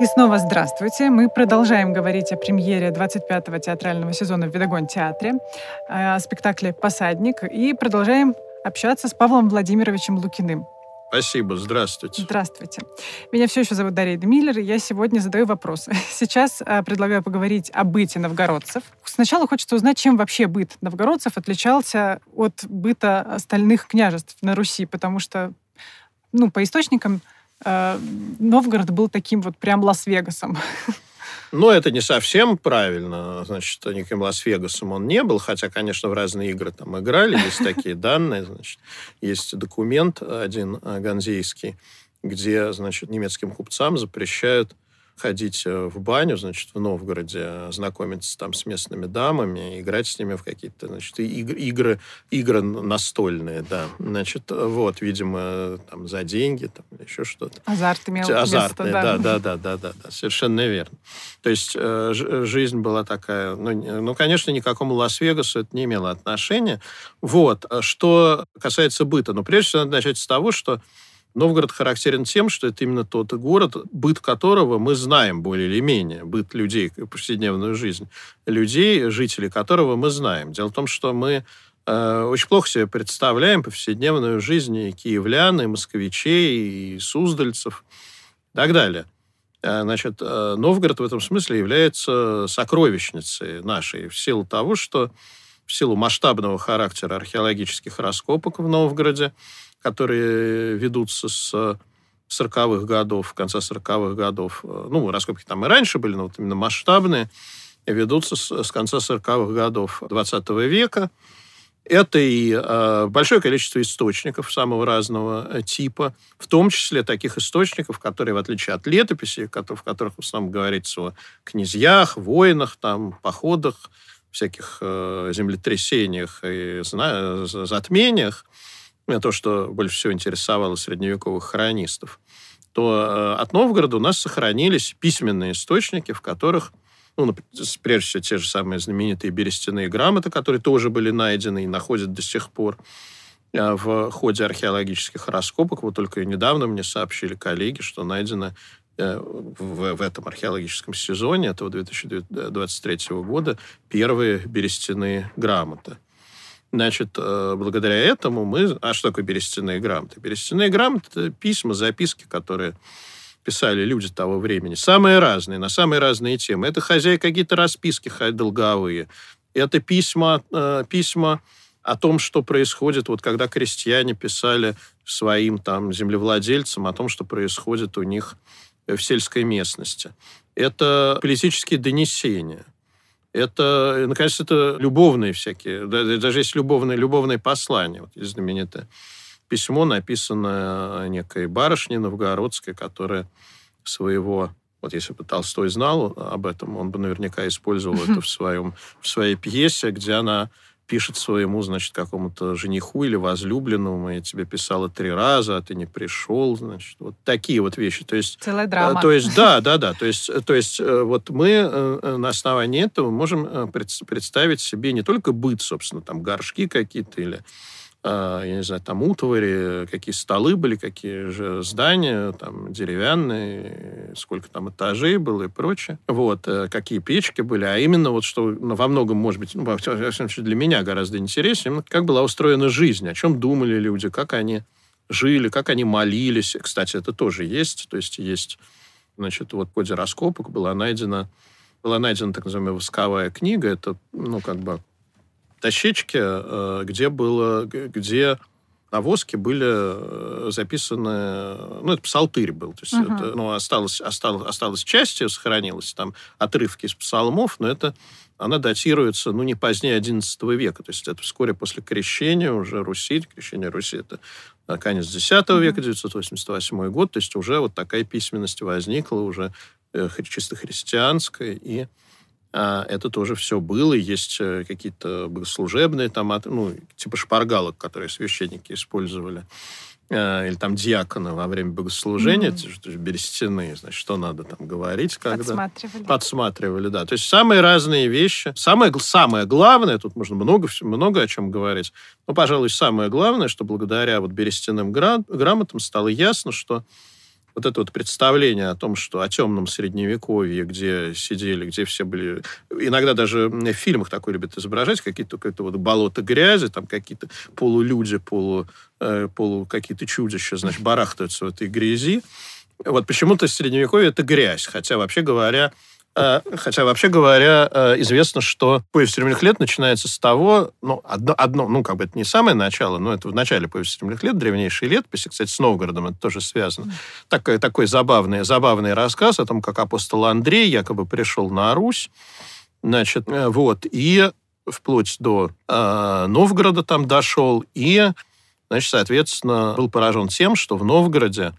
И снова здравствуйте. Мы продолжаем говорить о премьере 25-го театрального сезона в Видогон театре, э, о спектакле «Посадник», и продолжаем общаться с Павлом Владимировичем Лукиным. Спасибо, здравствуйте. Здравствуйте. Меня все еще зовут Дарья Демиллер, и я сегодня задаю вопросы. Сейчас э, предлагаю поговорить о быте новгородцев. Сначала хочется узнать, чем вообще быт новгородцев отличался от быта остальных княжеств на Руси, потому что, ну, по источникам, Новгород был таким вот прям Лас-Вегасом. Но это не совсем правильно. Значит, никаким Лас-Вегасом он не был, хотя, конечно, в разные игры там играли, есть такие данные. Значит, есть документ один э, ганзейский, где, значит, немецким купцам запрещают ходить э, в баню, значит, в Новгороде, знакомиться там с местными дамами, играть с ними в какие-то, значит, игры, игры, игры настольные, да. Значит, вот, видимо, там за деньги, там, еще что-то. Азарт имел Азартные, место, да. да, да, да, да, да, совершенно верно. То есть э, жизнь была такая, ну, ну, конечно, никакому Лас-Вегасу это не имело отношения. Вот, что касается быта, но прежде всего надо начать с того, что Новгород характерен тем, что это именно тот город, быт которого мы знаем более или менее, быт людей, повседневную жизнь людей, жителей которого мы знаем. Дело в том, что мы э, очень плохо себе представляем повседневную жизнь киевлян, и москвичей, и суздальцев и так далее. Э, значит, э, Новгород в этом смысле является сокровищницей нашей в силу того, что в силу масштабного характера археологических раскопок в Новгороде, которые ведутся с 40-х годов, конца 40-х годов. Ну, раскопки там и раньше были, но вот именно масштабные, ведутся с, с конца 40-х годов 20 века. Это и э, большое количество источников самого разного э, типа, в том числе таких источников, которые, в отличие от летописи, в которых в основном говорится о князьях, воинах, там, походах, всяких э, землетрясениях и затмениях, то, что больше всего интересовало средневековых хронистов, то э, от Новгорода у нас сохранились письменные источники, в которых, ну, прежде всего, те же самые знаменитые берестяные грамоты, которые тоже были найдены и находят до сих пор э, в ходе археологических раскопок. Вот только недавно мне сообщили коллеги, что найдено э, в, в этом археологическом сезоне этого 2023 года первые берестяные грамоты. Значит, э, благодаря этому мы... А что такое берестяные грамоты? Берестяные грамоты — это письма, записки, которые писали люди того времени. Самые разные, на самые разные темы. Это хозяи какие-то расписки долговые. Это письма, э, письма о том, что происходит, вот когда крестьяне писали своим там землевладельцам о том, что происходит у них в сельской местности. Это политические донесения – это, наконец, это любовные всякие, даже есть любовные, любовные послания. Вот есть знаменитое письмо, написанное некой барышней новгородской, которая своего вот если бы Толстой знал об этом, он бы наверняка использовал это в, своем, в своей пьесе, где она пишет своему, значит, какому-то жениху или возлюбленному, я тебе писала три раза, а ты не пришел, значит, вот такие вот вещи. То есть, Целая драма. То есть, да, да, да. То есть, то есть э, вот мы э, на основании этого можем представить себе не только быт, собственно, там горшки какие-то или я не знаю, там утвари, какие столы были, какие же здания, там деревянные, сколько там этажей было и прочее. Вот, э, какие печки были, а именно вот что ну, во многом, может быть, ну, во всяком случае, для меня гораздо интереснее, как была устроена жизнь, о чем думали люди, как они жили, как они молились. Кстати, это тоже есть, то есть есть, значит, вот в ходе раскопок была найдена была найдена так называемая восковая книга, это, ну, как бы дощечки, э, где было, где на воске были э, записаны, ну, это псалтырь был, то есть uh-huh. это, ну, осталось, осталось, осталось часть, сохранилась там отрывки из псалмов, но это она датируется, ну, не позднее XI века, то есть это вскоре после крещения уже Руси, крещение Руси это э, конец X века, 988 год, то есть уже вот такая письменность возникла, уже чисто христианская, и это тоже все было. Есть э, какие-то богослужебные там, ну, типа шпаргалок, которые священники использовали а, или там диакона во время богослужения, mm-hmm. берестяные, значит, что надо там говорить, когда... Подсматривали. Подсматривали, да. То есть самые разные вещи. Самое, самое главное, тут можно много, много о чем говорить, но, пожалуй, самое главное, что благодаря вот берестяным грамотам стало ясно, что вот это вот представление о том, что о темном средневековье, где сидели, где все были... Иногда даже в фильмах такое любят изображать, какие-то какое-то вот болото грязи, там какие-то полулюди, полу, э, полу какие-то чудища, значит, барахтаются в этой грязи. Вот почему-то средневековье это грязь, хотя, вообще говоря, хотя, вообще говоря, э, известно, что повесть временных лет начинается с того, ну, одно, одно, ну, как бы это не самое начало, но это в начале повести временных лет, древнейшие летописи, кстати, с Новгородом это тоже связано. Такой, такой забавный, забавный рассказ о том, как апостол Андрей якобы пришел на Русь, значит, э, вот, и вплоть до э, Новгорода там дошел, и, значит, соответственно, был поражен тем, что в Новгороде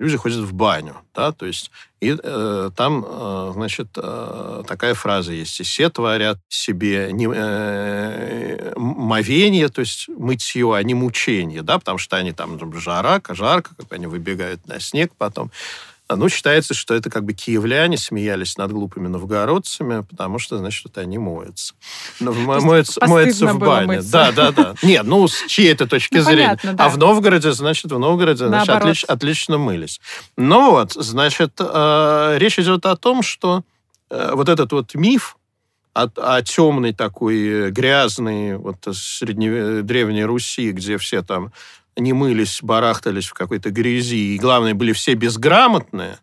люди ходят в баню, да, то есть и э, там, э, значит, э, такая фраза есть, и все творят себе не, э, мовение, то есть мытье, а не мучение, да, потому что они там жара, жарко, как они выбегают на снег потом, ну, считается, что это как бы киевляне смеялись над глупыми новгородцами, потому что, значит, вот они моются. Но, моются, моются в бане. Да, да, да. Нет, ну, с чьей-то точки ну, зрения. Понятно, да. А в Новгороде, значит, в Новгороде значит, отлич, отлично мылись. Ну вот, значит, э, речь идет о том, что э, вот этот вот миф, о, о темной такой грязной вот средне, древней Руси, где все там не мылись, барахтались в какой-то грязи, и, главное, были все безграмотные,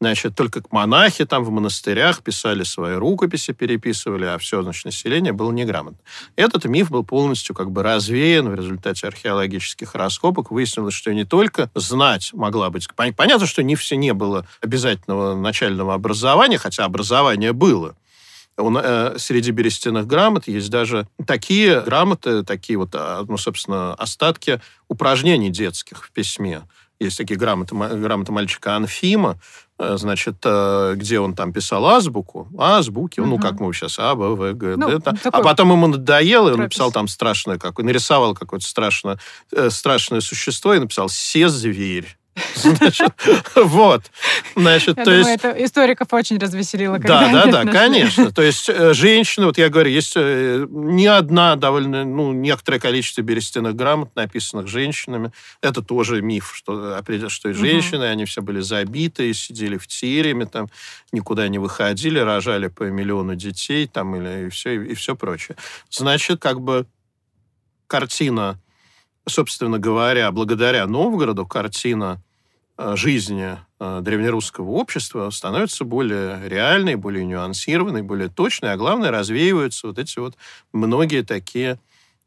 значит, только монахи там в монастырях писали свои рукописи, переписывали, а все, значит, население было неграмотно. Этот миф был полностью как бы развеян в результате археологических раскопок. Выяснилось, что не только знать могла быть... Понятно, что не все не было обязательного начального образования, хотя образование было. Э, среди берестяных грамот есть даже такие грамоты, такие вот, а, ну, собственно, остатки упражнений детских в письме. Есть такие грамоты, грамоты мальчика Анфима, э, значит, э, где он там писал азбуку, азбуки, угу. ну, как мы сейчас, А, Б, В, Г, ну, Д. А потом ему надоело, и он написал там страшное, как, нарисовал какое-то страшное, страшное существо и написал «Се зверь». Значит, вот. Значит, я то думаю, есть... это историков очень развеселило. Да, да, да, конечно. То есть э, женщины, вот я говорю, есть э, не одна довольно, ну, некоторое количество берестяных грамот, написанных женщинами. Это тоже миф, что, что и женщины, угу. они все были забиты, сидели в тереме, там, никуда не выходили, рожали по миллиону детей, там, или и все, и все прочее. Значит, как бы картина собственно говоря, благодаря Новгороду картина жизни э, древнерусского общества становится более реальной, более нюансированной, более точной, а главное, развеиваются вот эти вот многие такие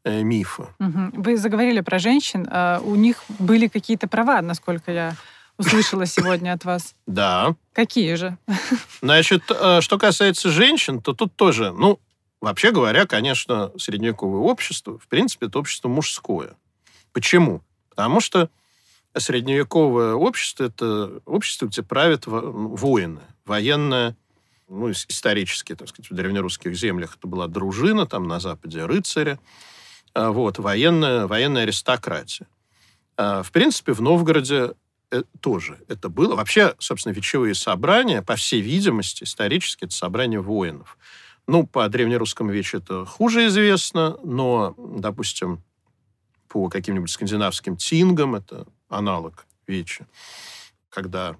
э, мифы. Вы заговорили про женщин. А у них были какие-то права, насколько я услышала сегодня от вас. Да. Какие же? Значит, что касается женщин, то тут тоже, ну, вообще говоря, конечно, средневековое общество, в принципе, это общество мужское. Почему? Потому что средневековое общество – это общество, где правят воины, военное, ну, исторически, так сказать, в древнерусских землях это была дружина, там на Западе рыцари, а, вот, военная, военная аристократия. А, в принципе, в Новгороде э, тоже это было. Вообще, собственно, вечевые собрания, по всей видимости, исторически, это собрание воинов. Ну, по древнерусскому вечу это хуже известно, но, допустим, по каким-нибудь скандинавским тингам, это аналог Вечи, когда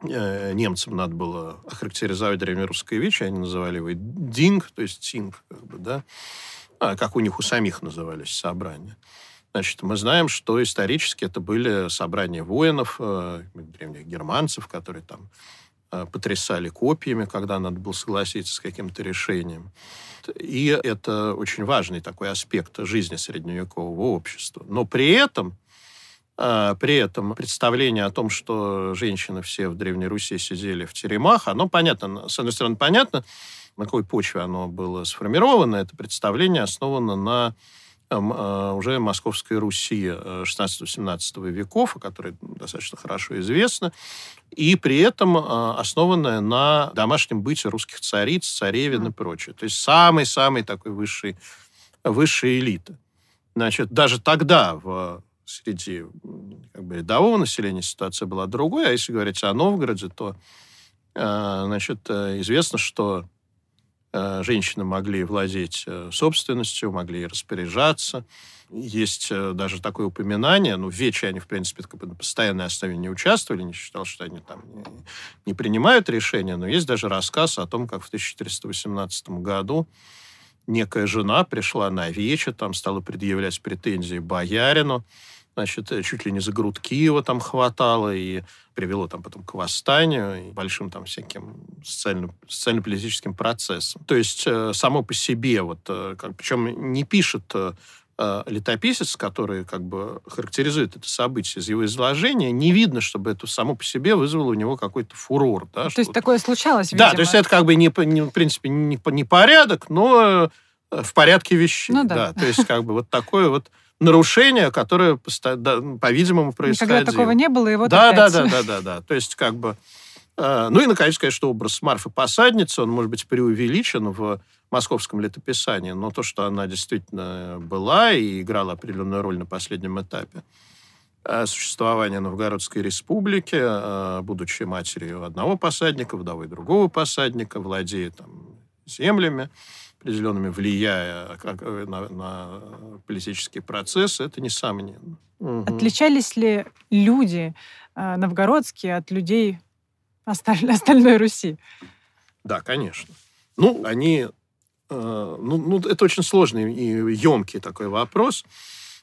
э, немцам надо было охарактеризовать древнерусское Вечи, они называли его динг, то есть тинг, как бы, да, а, как у них у самих назывались собрания. Значит, мы знаем, что исторически это были собрания воинов, э, древних германцев, которые там э, потрясали копьями, когда надо было согласиться с каким-то решением. И это очень важный такой аспект жизни средневекового общества. Но при этом а, при этом представление о том, что женщины все в Древней Руси сидели в теремах, оно понятно, с одной стороны, понятно, на какой почве оно было сформировано. Это представление основано на эм, а, уже Московской Руси 16-17 э, веков, о которой достаточно хорошо известно, и при этом а, основанное на домашнем быте русских цариц, царевин и прочее. То есть самый-самый такой высший, высшая элита. Значит, даже тогда, в среди как бы, рядового населения ситуация была другой, а если говорить о Новгороде, то э, значит, э, известно, что Э, женщины могли владеть собственностью, могли распоряжаться. Есть даже такое упоминание, ну, в Вече они, в принципе, как бы на постоянной основе не участвовали, не считал, что они там не принимают решения, но есть даже рассказ о том, как в 1418 году некая жена пришла на Вече, там стала предъявлять претензии боярину, значит, чуть ли не за грудки его там хватало, и привело там потом к восстанию и большим там всяким социально, социально-политическим процессам. То есть э, само по себе, вот, э, как, причем не пишет э, э, летописец, который как бы характеризует это событие из его изложения, не видно, чтобы это само по себе вызвало у него какой-то фурор. Да, то есть такое случалось, видимо. Да, то есть это как бы, не, не, в принципе, не, не порядок, но э, в порядке вещей. Ну, да. да. То есть как бы вот такое вот нарушение, которое, по-видимому, происходило. Никогда такого не было, и вот да, опять. да, да, да, да, да. То есть, как бы... Э, ну и, наконец, конечно, образ Марфы Посадницы, он, может быть, преувеличен в московском летописании, но то, что она действительно была и играла определенную роль на последнем этапе э, существования Новгородской республики, э, будучи матерью одного посадника, вдовой другого посадника, владея там землями, определенными влияя как, э, на, на политический процесс, это несомненно. Угу. Отличались ли люди э, новгородские от людей осталь, остальной Руси? Да, конечно. Ну, они... Э, ну, ну, это очень сложный и емкий такой вопрос.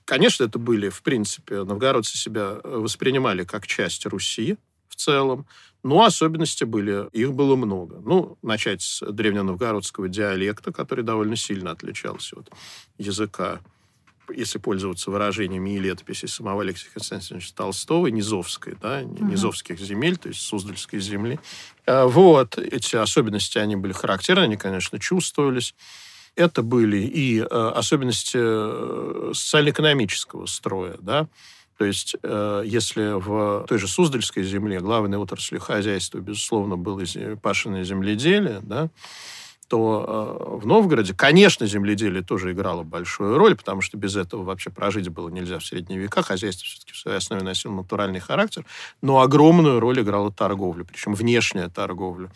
Конечно, это были, в принципе, новгородцы себя воспринимали как часть Руси в целом. Но особенности были, их было много. Ну, начать с древненовгородского диалекта, который довольно сильно отличался от языка, если пользоваться выражениями и летописи самого Алексея Константиновича Толстого, Низовской, да, угу. Низовских земель, то есть Суздальской земли. А, вот, эти особенности, они были характерны, они, конечно, чувствовались. Это были и э, особенности э, социально-экономического строя, да, то есть, э, если в той же Суздальской земле главной отраслью хозяйства, безусловно, было пашенное земледелие, да, то э, в Новгороде, конечно, земледелие тоже играло большую роль, потому что без этого вообще прожить было нельзя в средние века. Хозяйство все-таки в своей основе носило натуральный характер, но огромную роль играла торговля, причем внешняя торговля,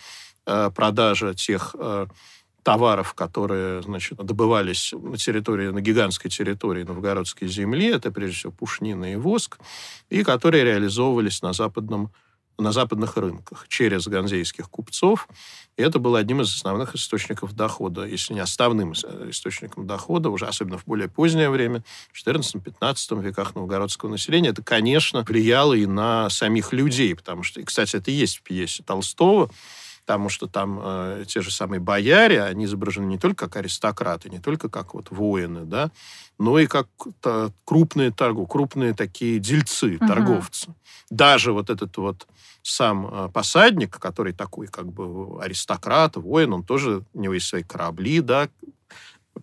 э, продажа тех товаров, которые, значит, добывались на территории, на гигантской территории новгородской земли, это, прежде всего, пушнина и воск, и которые реализовывались на западном на западных рынках через ганзейских купцов. И это было одним из основных источников дохода, если не основным источником дохода, уже особенно в более позднее время, в 14-15 веках новгородского населения. Это, конечно, влияло и на самих людей, потому что, и, кстати, это и есть в пьесе Толстого, потому что там э, те же самые бояре, они изображены не только как аристократы, не только как вот воины, да, но и как крупные торгу, крупные такие дельцы, угу. торговцы. Даже вот этот вот сам э, посадник, который такой как бы аристократ, воин, он тоже, у него есть свои корабли, да,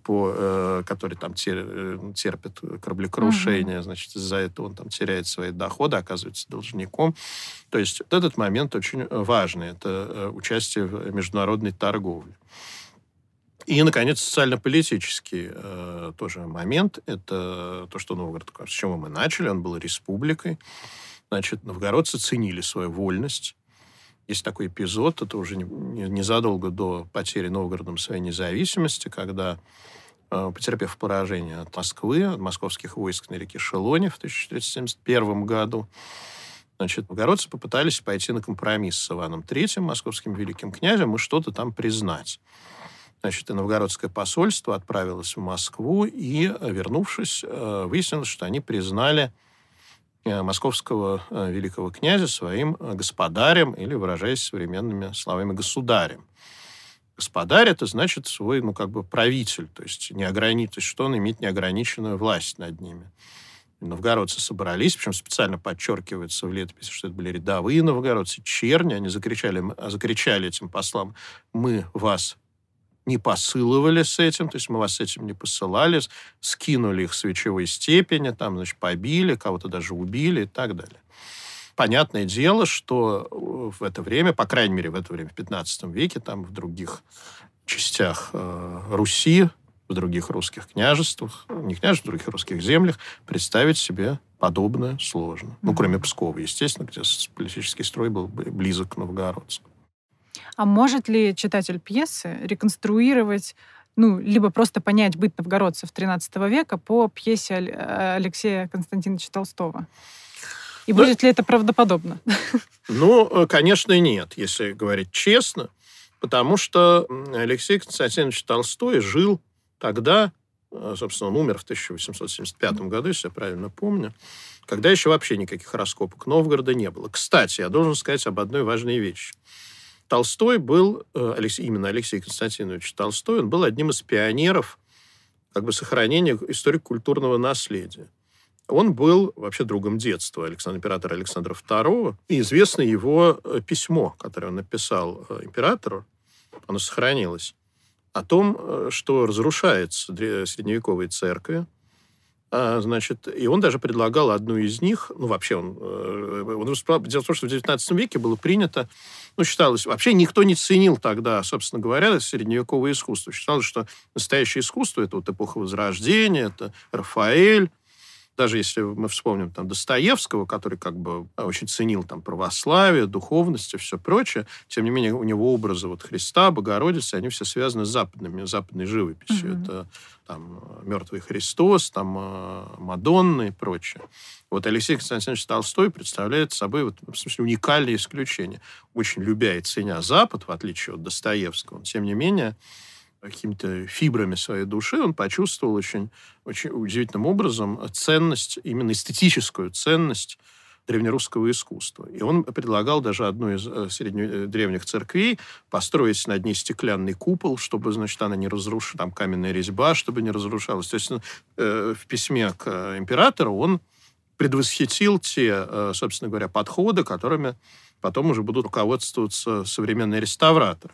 по, э, который там тер, э, терпит кораблекрушение, угу. значит, из-за этого он там теряет свои доходы, оказывается должником. То есть вот этот момент очень важный. Это э, участие в международной торговле. И, наконец, социально-политический э, тоже момент. Это то, что Новгород, с чего мы начали, он был республикой. Значит, новгородцы ценили свою вольность, есть такой эпизод, это уже незадолго до потери Новгородом своей независимости, когда, э, потерпев поражение от Москвы, от московских войск на реке Шелоне в 1471 году, значит, новгородцы попытались пойти на компромисс с Иваном III, московским великим князем, и что-то там признать. Значит, и новгородское посольство отправилось в Москву, и, вернувшись, э, выяснилось, что они признали московского э, великого князя своим э, господарем или, выражаясь современными словами, государем. Господарь это значит свой, ну, как бы правитель, то есть, неограни... что он имеет неограниченную власть над ними. Новгородцы собрались, причем специально подчеркивается в летописи, что это были рядовые новгородцы, черни, они закричали, закричали этим послам, мы вас не посылывали с этим, то есть мы вас с этим не посылали, скинули их с свечевой степени, там, значит, побили, кого-то даже убили и так далее. Понятное дело, что в это время, по крайней мере, в это время, в 15 веке, там, в других частях э, Руси, в других русских княжествах, не княжествах, в других русских землях, представить себе подобное сложно. Ну, кроме Пскова, естественно, где политический строй был близок к новгородскому. А может ли читатель пьесы реконструировать ну, либо просто понять быт новгородцев XIII века по пьесе Алексея Константиновича Толстого? И да. будет ли это правдоподобно? Ну, э, конечно, нет, если говорить честно, потому что Алексей Константинович Толстой жил тогда, э, собственно, он умер в 1875 году, если я правильно помню, когда еще вообще никаких раскопок Новгорода не было. Кстати, я должен сказать об одной важной вещи. Толстой был, э, именно Алексей Константинович Толстой, он был одним из пионеров как бы сохранения историко-культурного наследия. Он был вообще другом детства Александра, императора Александра II. И известно его э, письмо, которое он написал э, императору, оно сохранилось, о том, что разрушается средневековые церкви, значит, и он даже предлагал одну из них, ну, вообще он, он выступал, дело в том, что в XIX веке было принято, ну, считалось, вообще никто не ценил тогда, собственно говоря, средневековое искусство. Считалось, что настоящее искусство – это вот эпоха Возрождения, это Рафаэль, даже если мы вспомним там Достоевского, который как бы очень ценил там православие, духовность и все прочее, тем не менее у него образы вот Христа, Богородицы, они все связаны с западными, западной живописью. Mm-hmm. Это там «Мертвый Христос», там э, Мадонна и прочее. Вот Алексей Константинович Толстой представляет собой вот, в смысле, уникальное исключение. Очень любя и ценя Запад, в отличие от Достоевского, тем не менее, какими-то фибрами своей души, он почувствовал очень, очень удивительным образом ценность, именно эстетическую ценность древнерусского искусства. И он предлагал даже одну из э, э, церквей построить над ней стеклянный купол, чтобы, значит, она не разрушилась, там каменная резьба, чтобы не разрушалась. То есть э, в письме к императору он предвосхитил те, собственно говоря, подходы, которыми потом уже будут руководствоваться современные реставраторы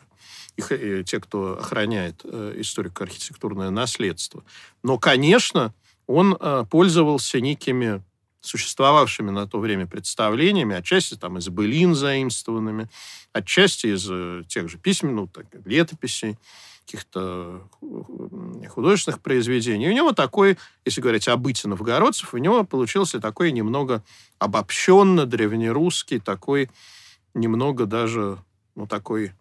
и те, кто охраняет э, историко-архитектурное наследство. Но, конечно, он э, пользовался некими существовавшими на то время представлениями, отчасти там из былин заимствованными, отчасти из э, тех же писем, ну, так, летописей, каких-то художественных произведений. У него такой, если говорить о быте новгородцев, у него получился такой немного обобщенно древнерусский, такой немного даже, ну, такой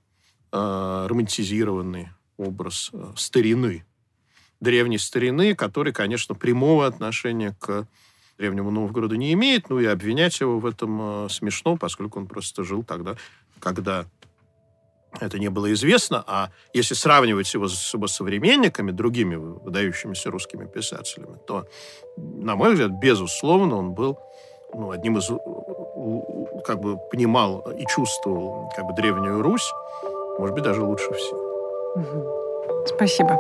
э, романтизированный образ э, старины, древней старины, который, конечно, прямого отношения к Древнему Новгороду не имеет, ну и обвинять его в этом э, смешно, поскольку он просто жил тогда, когда это не было известно, а если сравнивать его с его современниками, другими выдающимися русскими писателями, то, на мой взгляд, безусловно, он был ну, одним из как бы понимал и чувствовал как бы древнюю Русь может быть, даже лучше всего. Спасибо.